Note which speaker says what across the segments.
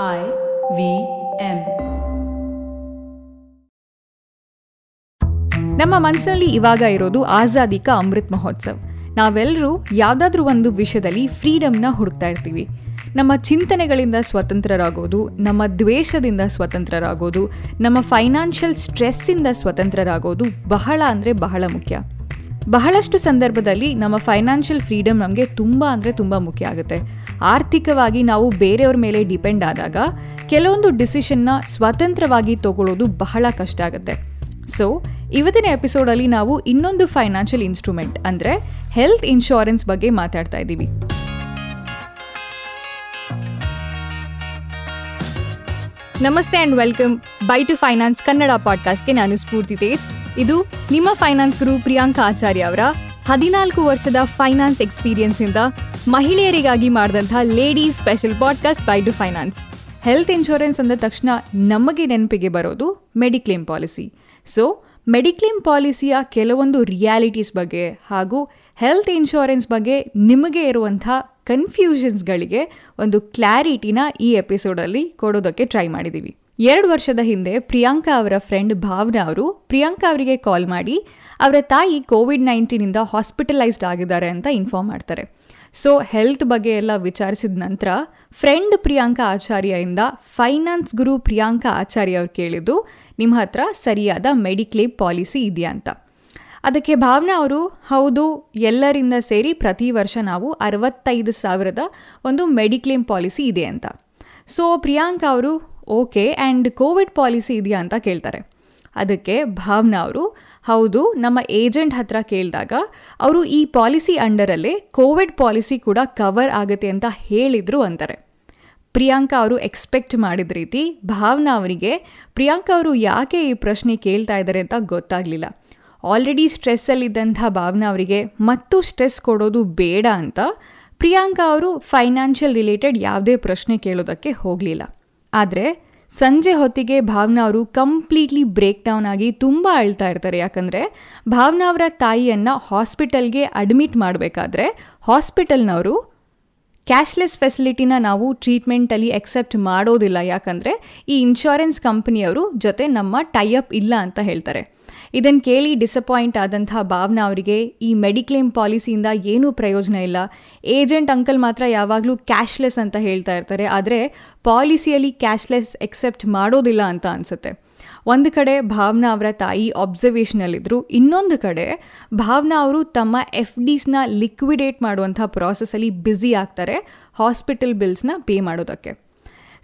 Speaker 1: I V M.
Speaker 2: ನಮ್ಮ ಮನಸ್ಸಲ್ಲಿ ಇವಾಗ ಇರೋದು ಆಜಾದಿ ಕಾ ಅಮೃತ್ ಮಹೋತ್ಸವ್. ನಾವೆಲ್ಲರೂ ಯಾವುದಾದ್ರೂ ಒಂದು ವಿಷಯದಲ್ಲಿ ಫ್ರೀಡಮ್ನ ಹುಡುಕ್ತಾ ಇರ್ತೀವಿ. ನಮ್ಮ ಚಿಂತನೆಗಳಿಂದ ಸ್ವತಂತ್ರರಾಗೋದು, ನಮ್ಮ ದ್ವೇಷದಿಂದ ಸ್ವತಂತ್ರರಾಗೋದು, ನಮ್ಮ ಫೈನಾನ್ಷಿಯಲ್ ಸ್ಟ್ರೆಸ್ಸಿಂದ ಸ್ವತಂತ್ರರಾಗೋದು ಬಹಳ ಅಂದರೆ ಬಹಳ ಮುಖ್ಯ. ಬಹಳಷ್ಟು ಸಂದರ್ಭದಲ್ಲಿ ನಮ್ಮ ಫೈನಾನ್ಷಿಯಲ್ ಫ್ರೀಡಮ್ ನಮಗೆ ತುಂಬ ಅಂದರೆ ತುಂಬ ಮುಖ್ಯ ಆಗುತ್ತೆ. ಆರ್ಥಿಕವಾಗಿ ನಾವು ಬೇರೆಯವ್ರ ಮೇಲೆ ಡಿಪೆಂಡ್ ಆದಾಗ ಕೆಲವೊಂದು ಡಿಸಿಷನ್ನ ಸ್ವತಂತ್ರವಾಗಿ ತಗೊಳ್ಳೋದು ಬಹಳ ಕಷ್ಟ ಆಗುತ್ತೆ. ಸೊ ಇವತ್ತಿನ ಎಪಿಸೋಡಲ್ಲಿ ನಾವು ಇನ್ನೊಂದು ಫೈನಾನ್ಷಿಯಲ್ ಇನ್ಸ್ಟ್ರೂಮೆಂಟ್ ಅಂದರೆ ಹೆಲ್ತ್ ಇನ್ಶೂರೆನ್ಸ್ ಬಗ್ಗೆ ಮಾತಾಡ್ತಾ ಇದ್ದೀವಿ. ನಮಸ್ತೆ and welcome by to finance Kannada ಪಾಡ್ಕಾಸ್ಟ್ಗೆ ನಾನು ಸ್ಫೂರ್ತಿ ತೇಜ್. ಇದು ನಿಮ್ಮ ಫೈನಾನ್ಸ್ ಗುರು ಪ್ರಿಯಾಂಕಾ ಆಚಾರ್ಯ ಅವರ ಹದಿನಾಲ್ಕು ವರ್ಷದ ಫೈನಾನ್ಸ್ ಎಕ್ಸ್ಪೀರಿಯನ್ಸಿಂದ ಮಹಿಳೆಯರಿಗಾಗಿ ಮಾಡಿದಂಥ ladies special podcast by to finance. Health insurance ಅಂದ ತಕ್ಷಣ ನಮಗೆ ನೆನಪಿಗೆ ಬರೋದು ಮೆಡಿಕ್ಲೇಮ್ ಪಾಲಿಸಿ. ಸೊ, ಮೆಡಿಕ್ಲೇಮ್ ಪಾಲಿಸಿಯ ಕೆಲವೊಂದು ರಿಯಾಲಿಟೀಸ್ ಬಗ್ಗೆ ಹಾಗೂ ಹೆಲ್ತ್ ಇನ್ಶೂರೆನ್ಸ್ ಬಗ್ಗೆ ನಿಮಗೆ ಇರುವಂಥ ಕನ್ಫ್ಯೂಷನ್ಸ್ಗಳಿಗೆ ಒಂದು ಕ್ಲಾರಿಟಿನ ಈ ಎಪಿಸೋಡಲ್ಲಿ ಕೊಡೋದಕ್ಕೆ ಟ್ರೈ ಮಾಡಿದ್ದೀವಿ. ಎರಡು ವರ್ಷದ ಹಿಂದೆ ಪ್ರಿಯಾಂಕಾ ಅವರ ಫ್ರೆಂಡ್ ಭಾವನಾ ಅವರು ಪ್ರಿಯಾಂಕಾ ಅವರಿಗೆ ಕಾಲ್ ಮಾಡಿ, ಅವರ ತಾಯಿ ಕೋವಿಡ್ ನೈನ್ಟೀನಿಂದ ಹಾಸ್ಪಿಟಲೈಸ್ಡ್ ಆಗಿದ್ದಾರೆ ಅಂತ ಇನ್ಫಾರ್ಮ್ ಮಾಡ್ತಾರೆ. ಸೊ ಹೆಲ್ತ್ ಬಗ್ಗೆ ಎಲ್ಲ ವಿಚಾರಿಸಿದ ನಂತರ ಫ್ರೆಂಡ್ ಪ್ರಿಯಾಂಕಾ ಆಚಾರ್ಯಯಿಂದ ಫೈನಾನ್ಸ್ ಗುರು ಪ್ರಿಯಾಂಕಾ ಆಚಾರ್ಯ ಅವ್ರು ಕೇಳಿದ್ದು, ನಿಮ್ಮ ಹತ್ರ ಸರಿಯಾದ ಮೆಡಿಕ್ಲೇಮ್ ಪಾಲಿಸಿ ಇದೆಯಾ ಅಂತ? ಅದಕ್ಕೆ ಭಾವನಾ ಅವರು, ಹೌದು, ಎಲ್ಲರಿಂದ ಸೇರಿ ಪ್ರತಿ ವರ್ಷ ನಾವು ಅರವತ್ತೈದು ಸಾವಿರದ ಒಂದು ಮೆಡಿಕ್ಲೇಮ್ ಪಾಲಿಸಿ ಇದೆ ಅಂತ. ಸೊ ಪ್ರಿಯಾಂಕಾ ಅವರು ಓಕೆ ಆ್ಯಂಡ್ ಕೋವಿಡ್ ಪಾಲಿಸಿ ಇದೆಯಾ ಅಂತ ಕೇಳ್ತಾರೆ. ಅದಕ್ಕೆ ಭಾವನಾ ಅವರು, ಹೌದು, ನಮ್ಮ ಏಜೆಂಟ್ ಹತ್ರ ಕೇಳಿದಾಗ ಅವರು ಈ ಪಾಲಿಸಿ ಅಂಡರಲ್ಲೇ ಕೋವಿಡ್ ಪಾಲಿಸಿ ಕೂಡ ಕವರ್ ಆಗುತ್ತೆ ಅಂತ ಹೇಳಿದ್ರು ಅಂತಾರೆ. ಪ್ರಿಯಾಂಕಾ ಅವರು ಎಕ್ಸ್ಪೆಕ್ಟ್ ಮಾಡಿದ ರೀತಿ ಭಾವನಾ ಅವರಿಗೆ, ಪ್ರಿಯಾಂಕಾ ಅವರು ಯಾಕೆ ಈ ಪ್ರಶ್ನೆ ಕೇಳ್ತಾ ಇದ್ದಾರೆ ಅಂತ ಗೊತ್ತಾಗಲಿಲ್ಲ. ಆಲ್ರೆಡಿ ಸ್ಟ್ರೆಸ್ಸಲ್ಲಿದ್ದಂಥ ಭಾವನಾ ಅವರಿಗೆ ಮತ್ತು ಸ್ಟ್ರೆಸ್ ಕೊಡೋದು ಬೇಡ ಅಂತ ಪ್ರಿಯಾಂಕಾ ಅವರು ಫೈನಾನ್ಷಿಯಲ್ ರಿಲೇಟೆಡ್ ಯಾವುದೇ ಪ್ರಶ್ನೆ ಕೇಳೋದಕ್ಕೆ ಹೋಗಲಿಲ್ಲ. ಆದರೆ ಸಂಜೆ ಹೊತ್ತಿಗೆ ಭಾವನಾ ಅವರು ಕಂಪ್ಲೀಟ್ಲಿ ಬ್ರೇಕ್ ಡೌನ್ ಆಗಿ ತುಂಬ ಅಳ್ತಾ ಇರ್ತಾರೆ. ಯಾಕಂದರೆ ಭಾವನಾ ಅವರ ತಾಯಿಯನ್ನು ಹಾಸ್ಪಿಟಲ್ಗೆ ಅಡ್ಮಿಟ್ ಮಾಡಬೇಕಾದ್ರೆ ಹಾಸ್ಪಿಟಲ್ನವರು ಕ್ಯಾಶ್ಲೆಸ್ ಫೆಸಿಲಿಟಿನ ನಾವು ಟ್ರೀಟ್ಮೆಂಟಲ್ಲಿ ಎಕ್ಸೆಪ್ಟ್ ಮಾಡೋದಿಲ್ಲ. ಯಾಕಂದರೆ ಈ ಇನ್ಶೂರೆನ್ಸ್ ಕಂಪನಿಯವರು ಜೊತೆ ನಮ್ಮ ಟೈಅಪ್ ಇಲ್ಲ ಅಂತ ಹೇಳ್ತಾರೆ. ಇದನ್ನು ಕೇಳಿ ಡಿಸಪಾಯಿಂಟ್ ಆದಂಥ ಭಾವನಾ ಅವರಿಗೆ ಈ ಮೆಡಿಕ್ಲೇಮ್ ಪಾಲಿಸಿಯಿಂದ ಏನೂ ಪ್ರಯೋಜನ ಇಲ್ಲ. ಏಜೆಂಟ್ ಅಂಕಲ್ ಮಾತ್ರ ಯಾವಾಗಲೂ ಕ್ಯಾಶ್ಲೆಸ್ ಅಂತ ಹೇಳ್ತಾ ಇರ್ತಾರೆ. ಆದರೆ ಪಾಲಿಸಿಯಲ್ಲಿ ಕ್ಯಾಶ್ಲೆಸ್ ಎಕ್ಸೆಪ್ಟ್ ಮಾಡೋದಿಲ್ಲ ಅಂತ ಅನಿಸುತ್ತೆ. ಒಂದು ಕಡೆ ಭಾವನಾ ಅವರ ತಾಯಿ ಅಬ್ಸರ್ವೇಷನಲ್ಲಿದ್ದರು ಇನ್ನೊಂದು ಕಡೆ ಭಾವನಾ ಅವರು ತಮ್ಮ ಎಫ್ ಡಿಸ್ನ ಲಿಕ್ವಿಡೇಟ್ ಮಾಡುವಂಥ ಪ್ರಾಸೆಸಲ್ಲಿ ಬ್ಯುಸಿ ಆಗ್ತಾರೆ. ಹಾಸ್ಪಿಟಲ್ ಬಿಲ್ಸ್ನ ಪೇ ಮಾಡೋದಕ್ಕೆ.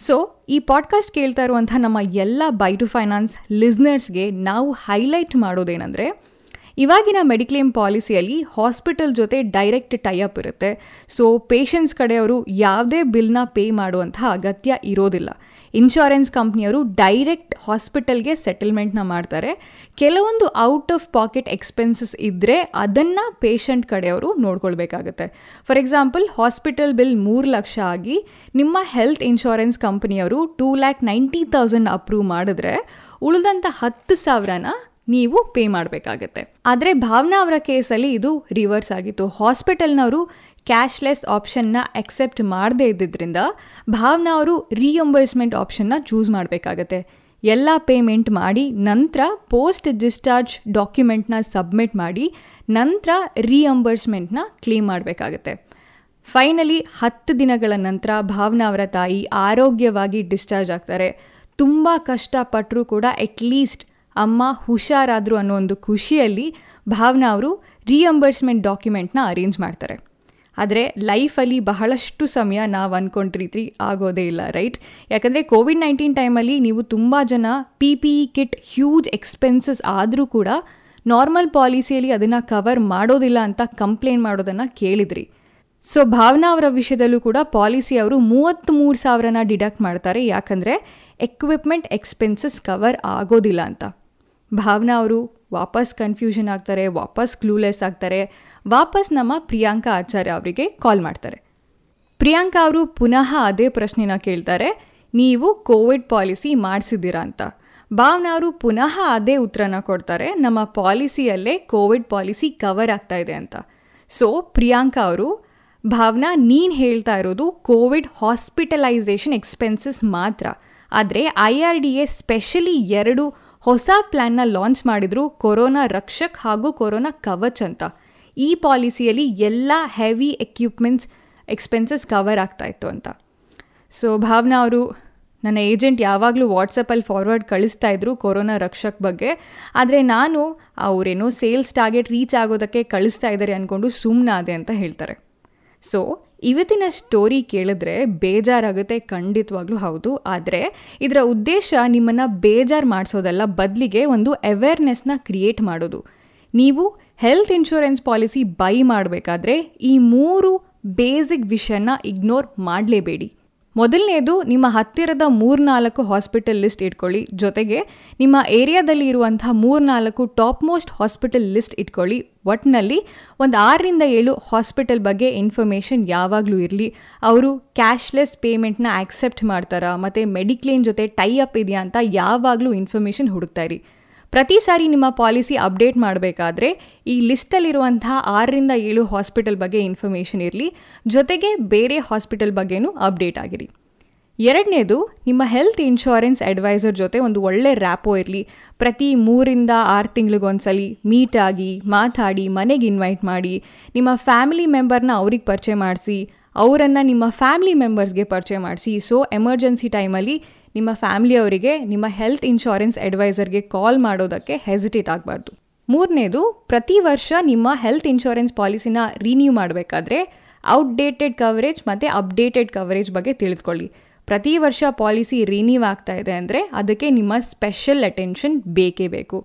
Speaker 2: ಸೊ ಈ ಪಾಡ್ಕಾಸ್ಟ್ ಕೇಳ್ತಾ ಇರುವಂಥ ನಮ್ಮ ಎಲ್ಲ ಬೈ ಟು ಫೈನಾನ್ಸ್ ಲಿಸ್ನರ್ಸ್ಗೆ ನಾವು ಹೈಲೈಟ್ ಮಾಡೋದೇನೆಂದರೆ ಇವಾಗಿನ ಮೆಡಿಕ್ಲೇಮ್ ಪಾಲಿಸಿಯಲ್ಲಿ ಹಾಸ್ಪಿಟಲ್ ಜೊತೆ ಡೈರೆಕ್ಟ್ ಟೈಅಪ್ ಇರುತ್ತೆ. ಸೊ ಪೇಷಂಟ್ಸ್ ಕಡೆಯವರು ಯಾವುದೇ ಬಿಲ್ನ ಪೇ ಮಾಡುವಂತಹ ಅಗತ್ಯ ಇರೋದಿಲ್ಲ. ಇನ್ಶೂರೆನ್ಸ್ ಕಂಪ್ನಿಯವರು ಡೈರೆಕ್ಟ್ ಹಾಸ್ಪಿಟಲ್ಗೆ ಸೆಟಲ್ಮೆಂಟ್ನ ಮಾಡ್ತಾರೆ. ಕೆಲವೊಂದು ಔಟ್ ಆಫ್ ಪಾಕೆಟ್ ಎಕ್ಸ್ಪೆನ್ಸಸ್ ಇದ್ದರೆ ಅದನ್ನು ಪೇಷಂಟ್ ಕಡೆಯವರು ನೋಡ್ಕೊಳ್ಬೇಕಾಗುತ್ತೆ. ಫಾರ್ ಎಕ್ಸಾಂಪಲ್ ಹಾಸ್ಪಿಟಲ್ ಬಿಲ್ ಮೂರು ಲಕ್ಷ ಆಗಿ ನಿಮ್ಮ health insurance ಕಂಪ್ನಿಯವರು two lakh ninety thousand approve ಮಾಡಿದ್ರೆ ಉಳಿದಂಥ ಹತ್ತು ಸಾವಿರನ ನೀವು ಪೇ ಮಾಡಬೇಕಾಗತ್ತೆ. ಆದರೆ ಭಾವನಾ ಅವರ ಕೇಸಲ್ಲಿ ಇದು ರಿವರ್ಸ್ ಆಗಿತ್ತು. ಹಾಸ್ಪಿಟಲ್ನವರು ಕ್ಯಾಶ್ಲೆಸ್ ಆಪ್ಷನ್ನ ಅಕ್ಸೆಪ್ಟ್ ಮಾಡದೇ ಇದ್ದಿದ್ದರಿಂದ ಭಾವನಾ ಅವರು ರಿಯಂಬರ್ಸ್ಮೆಂಟ್ ಆಪ್ಷನ್ನ ಚೂಸ್ ಮಾಡಬೇಕಾಗತ್ತೆ. ಎಲ್ಲ ಪೇಮೆಂಟ್ ಮಾಡಿ, ನಂತರ ಪೋಸ್ಟ್ ಡಿಸ್ಚಾರ್ಜ್ ಡಾಕ್ಯುಮೆಂಟ್ನ ಸಬ್ಮಿಟ್ ಮಾಡಿ, ನಂತರ ರಿಯಂಬರ್ಸ್ಮೆಂಟ್ನ ಕ್ಲೇಮ್ ಮಾಡಬೇಕಾಗತ್ತೆ. ಫೈನಲಿ ಹತ್ತು ದಿನಗಳ ನಂತರ ಭಾವನಾ ಅವರ ತಾಯಿ ಆರೋಗ್ಯವಾಗಿ ಡಿಸ್ಚಾರ್ಜ್ ಆಗ್ತಾರೆ. ತುಂಬ ಕಷ್ಟಪಟ್ಟರೂ ಕೂಡ ಅಟ್ಲೀಸ್ಟ್ ಅಮ್ಮ ಹುಷಾರಾದರು ಅನ್ನೋ ಒಂದು ಖುಷಿಯಲ್ಲಿ ಭಾವನಾ ಅವರು ರಿಯಂಬರ್ಸ್ಮೆಂಟ್ ಡಾಕ್ಯುಮೆಂಟ್ನ ಅರೇಂಜ್ ಮಾಡ್ತಾರೆ. ಆದರೆ ಲೈಫಲ್ಲಿ ಬಹಳಷ್ಟು ಸಮಯ ನಾವು ಅಂದ್ಕೊಂಡ ರೀತಿ ಆಗೋದೇ ಇಲ್ಲ ರೈಟ್ ಯಾಕಂದರೆ ಕೋವಿಡ್ ನೈನ್ಟೀನ್ ಟೈಮಲ್ಲಿ ನೀವು ತುಂಬ ಜನ P P E kit huge expenses ಆದರೂ ಕೂಡ ನಾರ್ಮಲ್ ಪಾಲಿಸಿಯಲ್ಲಿ ಅದನ್ನು ಕವರ್ ಮಾಡೋದಿಲ್ಲ ಅಂತ ಕಂಪ್ಲೇಂಟ್ ಮಾಡೋದನ್ನು ಕೇಳಿದ್ರಿ. ಸೊ ಭಾವನಾ ಅವರ ವಿಷಯದಲ್ಲೂ ಕೂಡ ಪಾಲಿಸಿ ಅವರು ಮೂವತ್ತ್ಮೂರು ಸಾವಿರನ ಡಿಡಕ್ಟ್ ಮಾಡ್ತಾರೆ. ಯಾಕಂದರೆ ಎಕ್ವಿಪ್ಮೆಂಟ್ ಎಕ್ಸ್ಪೆನ್ಸಸ್ ಕವರ್ ಆಗೋದಿಲ್ಲ ಅಂತ. ಭಾವನಾ ಅವರು ವಾಪಸ್ ಕನ್ಫ್ಯೂಷನ್ ಆಗ್ತಾರೆ, ವಾಪಸ್ ಕ್ಲೂಲೆಸ್ ಆಗ್ತಾರೆ. ವಾಪಸ್ ನಮ್ಮ ಪ್ರಿಯಾಂಕಾ ಆಚಾರ್ಯ ಅವರಿಗೆ ಕಾಲ್ ಮಾಡ್ತಾರೆ. ಪ್ರಿಯಾಂಕಾ ಅವರು ಪುನಃ ಅದೇ ಪ್ರಶ್ನೆನ ಕೇಳ್ತಾರೆ, ನೀವು ಕೋವಿಡ್ ಪಾಲಿಸಿ ಮಾಡಿಸಿದ್ದೀರಾ ಅಂತ. ಭಾವನಾ ಅವರು ಪುನಃ ಅದೇ ಉತ್ತರನ ಕೊಡ್ತಾರೆ, ನಮ್ಮ ಪಾಲಿಸಿಯಲ್ಲೇ ಕೋವಿಡ್ ಪಾಲಿಸಿ ಕವರ್ ಆಗ್ತಾ ಇದೆ ಅಂತ. ಸೊ ಪ್ರಿಯಾಂಕಾ ಅವರು, ಭಾವನಾ ನೀನು ಹೇಳ್ತಾ ಇರೋದು ಕೋವಿಡ್ ಹಾಸ್ಪಿಟಲೈಸೇಷನ್ ಎಕ್ಸ್ಪೆನ್ಸಸ್ ಮಾತ್ರ. ಆದರೆ I R D A specially ಎರಡು ಹೊಸ ಪ್ಲ್ಯಾನ್ನ ಲಾಂಚ್ ಮಾಡಿದ್ರು ಕೊರೋನಾ ರಕ್ಷಕ್ ಹಾಗೂ ಕೊರೋನಾ ಕವಚ್ ಅಂತ. ಈ ಪಾಲಿಸಿಯಲ್ಲಿ ಎಲ್ಲ ಹೆವಿ ಎಕ್ವಿಪ್ಮೆಂಟ್ಸ್, ಎಕ್ಸ್ಪೆನ್ಸಸ್ ಕವರ್ ಆಗ್ತಾ ಇತ್ತು ಅಂತ. ಸೊ, ಭಾವನಾ ಅವರು, ನನ್ನ ಏಜೆಂಟ್ ಯಾವಾಗಲೂ ವಾಟ್ಸಪ್ಪಲ್ಲಿ ಫಾರ್ವರ್ಡ್ ಕಳಿಸ್ತಾ ಇದ್ರು ಕೊರೋನಾ ರಕ್ಷಕ್ ಬಗ್ಗೆ. ಆದರೆ ನಾನು ಅವರೇನೋ ಸೇಲ್ಸ್ ಟಾರ್ಗೆಟ್ ರೀಚ್ ಆಗೋದಕ್ಕೆ ಕಳಿಸ್ತಾ ಇದ್ದಾರೆ ಅಂದ್ಕೊಂಡು ಸುಮ್ಮನಾದೆ ಅಂತ ಹೇಳ್ತಾರೆ. ಸೊ ಇವತ್ತಿನ ಸ್ಟೋರಿ ಕೇಳಿದ್ರೆ ಬೇಜಾರಾಗುತ್ತೆ, ಖಂಡಿತವಾಗ್ಲೂ ಹೌದು. ಆದರೆ, ಇದರ ಉದ್ದೇಶ ನಿಮ್ಮನ್ನು ಬೇಜಾರು ಮಾಡಿಸೋದಲ್ಲ, ಬದಲಿಗೆ ಒಂದು ಅವೇರ್ನೆಸ್ನ ಕ್ರಿಯೇಟ್ ಮಾಡೋದು. ನೀವು ಹೆಲ್ತ್ ಇನ್ಶೂರೆನ್ಸ್ ಪಾಲಿಸಿ ಬೈ ಮಾಡಬೇಕಾದ್ರೆ ಈ ಮೂರು ಬೇಸಿಕ್ ವಿಷಯನ ಇಗ್ನೋರ್ ಮಾಡಲೇಬೇಡಿ. ಮೊದಲನೇದು, ನಿಮ್ಮ ಹತ್ತಿರದ ಮೂರ್ನಾಲ್ಕು ಹಾಸ್ಪಿಟಲ್ ಲಿಸ್ಟ್ ಇಟ್ಕೊಳ್ಳಿ. ಜೊತೆಗೆ, ನಿಮ್ಮ ಏರಿಯಾದಲ್ಲಿ ಇರುವಂತಹ ಮೂರ್ನಾಲ್ಕು ಟಾಪ್ ಮೋಸ್ಟ್ ಹಾಸ್ಪಿಟಲ್ ಲಿಸ್ಟ್ ಇಟ್ಕೊಳ್ಳಿ. ಒಟ್ಟಿನಲ್ಲಿ ಒಂದು ಆರರಿಂದ ಏಳು ಹಾಸ್ಪಿಟಲ್ ಬಗ್ಗೆ ಇನ್ಫಾರ್ಮೇಷನ್ ಯಾವಾಗಲೂ ಇರಲಿ. ಅವರು ಕ್ಯಾಶ್ಲೆಸ್ ಪೇಮೆಂಟ್ನ ಆಕ್ಸೆಪ್ಟ್ ಮಾಡ್ತಾರಾ? ಮತ್ತು ಮೆಡಿಕ್ಲೇನ್ ಜೊತೆ ಟೈ ಅಪ್ ಇದೆಯಾ ಅಂತ ಯಾವಾಗಲೂ ಇನ್ಫಾರ್ಮೇಷನ್ ಹುಡುಕ್ತಾ ಇರಿ. ಪ್ರತಿ ಸಾರಿ ನಿಮ್ಮ ಪಾಲಿಸಿ ಅಪ್ಡೇಟ್ ಮಾಡಬೇಕಾದ್ರೆ ಈ ಲಿಸ್ಟಲ್ಲಿರುವಂತಹ ಆರರಿಂದ ಏಳು ಹಾಸ್ಪಿಟಲ್ ಬಗ್ಗೆ ಇನ್ಫಾರ್ಮೇಷನ್ ಇರಲಿ. ಜೊತೆಗೆ ಬೇರೆ ಹಾಸ್ಪಿಟಲ್ ಬಗ್ಗೆನೂ ಅಪ್ಡೇಟ್ ಆಗಿರಿ. ಎರಡನೇದು, ನಿಮ್ಮ ಹೆಲ್ತ್ ಇನ್ಶೂರೆನ್ಸ್ ಅಡ್ವೈಸರ್ ಜೊತೆ ಒಂದು ಒಳ್ಳೆ ರ್ಯಾಪೋ ಇರಲಿ. ಪ್ರತಿ ಮೂರಿಂದ ಆರು ತಿಂಗಳಿಗೊಂದ್ಸಲಿ ಮೀಟ್ ಆಗಿ, ಮಾತಾಡಿ, ಮನೆಗೆ ಇನ್ವೈಟ್ ಮಾಡಿ, ನಿಮ್ಮ ಫ್ಯಾಮಿಲಿ ಮೆಂಬರ್ನ ಅವ್ರಿಗೆ ಪರಿಚಯ ಮಾಡಿಸಿ, ಅವರನ್ನು ನಿಮ್ಮ ಫ್ಯಾಮಿಲಿ ಮೆಂಬರ್ಸ್ಗೆ ಪರಿಚಯ ಮಾಡಿಸಿ. ಸೊ, ಎಮರ್ಜೆನ್ಸಿ ಟೈಮಲ್ಲಿ ನಿಮ್ಮ ಫ್ಯಾಮಿಲಿಯವರಿಗೆ ನಿಮ್ಮ ಹೆಲ್ತ್ ಇನ್ಶೂರೆನ್ಸ್ ಅಡ್ವೈಸರ್ಗೆ ಕಾಲ್ ಮಾಡೋದಕ್ಕೆ ಹೆಸಿಟೇಟ್ ಆಗಬಾರ್ದು. ಮೂರನೇದು, ಪ್ರತಿ ವರ್ಷ ನಿಮ್ಮ ಹೆಲ್ತ್ ಇನ್ಶೂರೆನ್ಸ್ ಪಾಲಿಸಿನ ರಿನ್ಯೂ ಮಾಡಬೇಕಾದ್ರೆ ಔಟ್ಡೇಟೆಡ್ ಕವರೇಜ್ ಮತ್ತು ಅಪ್ಡೇಟೆಡ್ ಕವರೇಜ್ ಬಗ್ಗೆ ತಿಳಿದುಕೊಳ್ಳಿ. ಪ್ರತಿ ವರ್ಷ ಪಾಲಿಸಿ ರಿನ್ಯೂ ಆಗ್ತಾ ಇದೆ ಅಂದರೆ ಅದಕ್ಕೆ ನಿಮ್ಮ ಸ್ಪೆಷಲ್ ಅಟೆನ್ಷನ್ ಬೇಕೇ ಬೇಕು.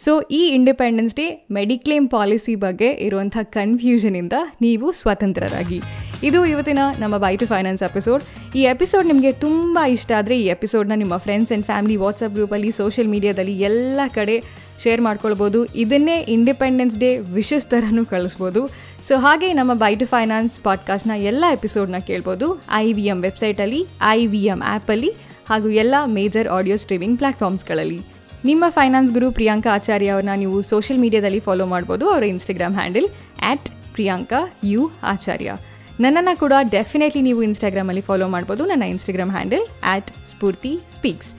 Speaker 2: ಸೊ ಈ ಇಂಡಿಪೆಂಡೆನ್ಸ್ ಡೇ ಮೆಡಿಕ್ಲೇಮ್ ಪಾಲಿಸಿ ಬಗ್ಗೆ ಇರುವಂಥ ಕನ್ಫ್ಯೂಷನಿಂದ ನೀವು ಸ್ವತಂತ್ರರಾಗಿ. ಇದು ಇವತ್ತಿನ ನಮ್ಮ ಬೈ ಟು ಫೈನಾನ್ಸ್ ಎಪಿಸೋಡ್ ಈ ಎಪಿಸೋಡ್ ನಿಮಗೆ ತುಂಬ ಇಷ್ಟ ಆದರೆ ಈ ಎಪಿಸೋಡ್ನ ನಿಮ್ಮ ಫ್ರೆಂಡ್ಸ್ ಆ್ಯಂಡ್ ಫ್ಯಾಮಿಲಿ ವಾಟ್ಸಪ್ ಗ್ರೂಪಲ್ಲಿ ಸೋಷಿಯಲ್ ಮೀಡಿಯಾದಲ್ಲಿ ಎಲ್ಲ ಕಡೆ ಶೇರ್ ಮಾಡ್ಕೊಳ್ಬೋದು. ಇದನ್ನೇ ಇಂಡಿಪೆಂಡೆನ್ಸ್ ಡೇ ವಿಶಸ್ ಥರನೂ ಕಳಿಸ್ಬೋದು. ಸೊ ಹಾಗೆ ನಮ್ಮ ಬೈ ಟು ಫೈನಾನ್ಸ್ ಪಾಡ್ಕಾಸ್ಟ್ನ ಎಲ್ಲ ಎಪಿಸೋಡ್ನ ಕೇಳ್ಬೋದು. ಐ ವಿ ಎಂ ವೆಬ್ಸೈಟಲ್ಲಿ ಐ ವಿ ಎಂ ಆ್ಯಪಲ್ಲಿ ಹಾಗೂ ಎಲ್ಲ ಮೇಜರ್ ಆಡಿಯೋ ಸ್ಟ್ರೀಮಿಂಗ್ ಪ್ಲ್ಯಾಟ್ಫಾರ್ಮ್ಸ್ಗಳಲ್ಲಿ ನಿಮ್ಮ ಫೈನಾನ್ಸ್ ಗುರು ಪ್ರಿಯಾಂಕಾ ಆಚಾರ್ಯ ಅವ್ರನ್ನ ನೀವು ಸೋಷಿಯಲ್ ಮೀಡಿಯಾದಲ್ಲಿ ಫಾಲೋ ಮಾಡ್ಬೋದು. ಅವರ Instagram handle at Priyanka U Acharya ನನ್ನನ್ನು ಕೂಡ ಡೆಫಿನೆಟ್ಲಿ ನೀವು ಇನ್ಸ್ಟಾಗ್ರಾಮಲ್ಲಿ ಫಾಲೋ ಮಾಡ್ಬೋದು. ನನ್ನ Instagram handle at Spoorthi speaks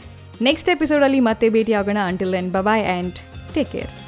Speaker 2: next ಎಪಿಸೋಡಲ್ಲಿ ಮತ್ತೆ ಭೇಟಿ ಆಗೋಣ until then bye bye and take care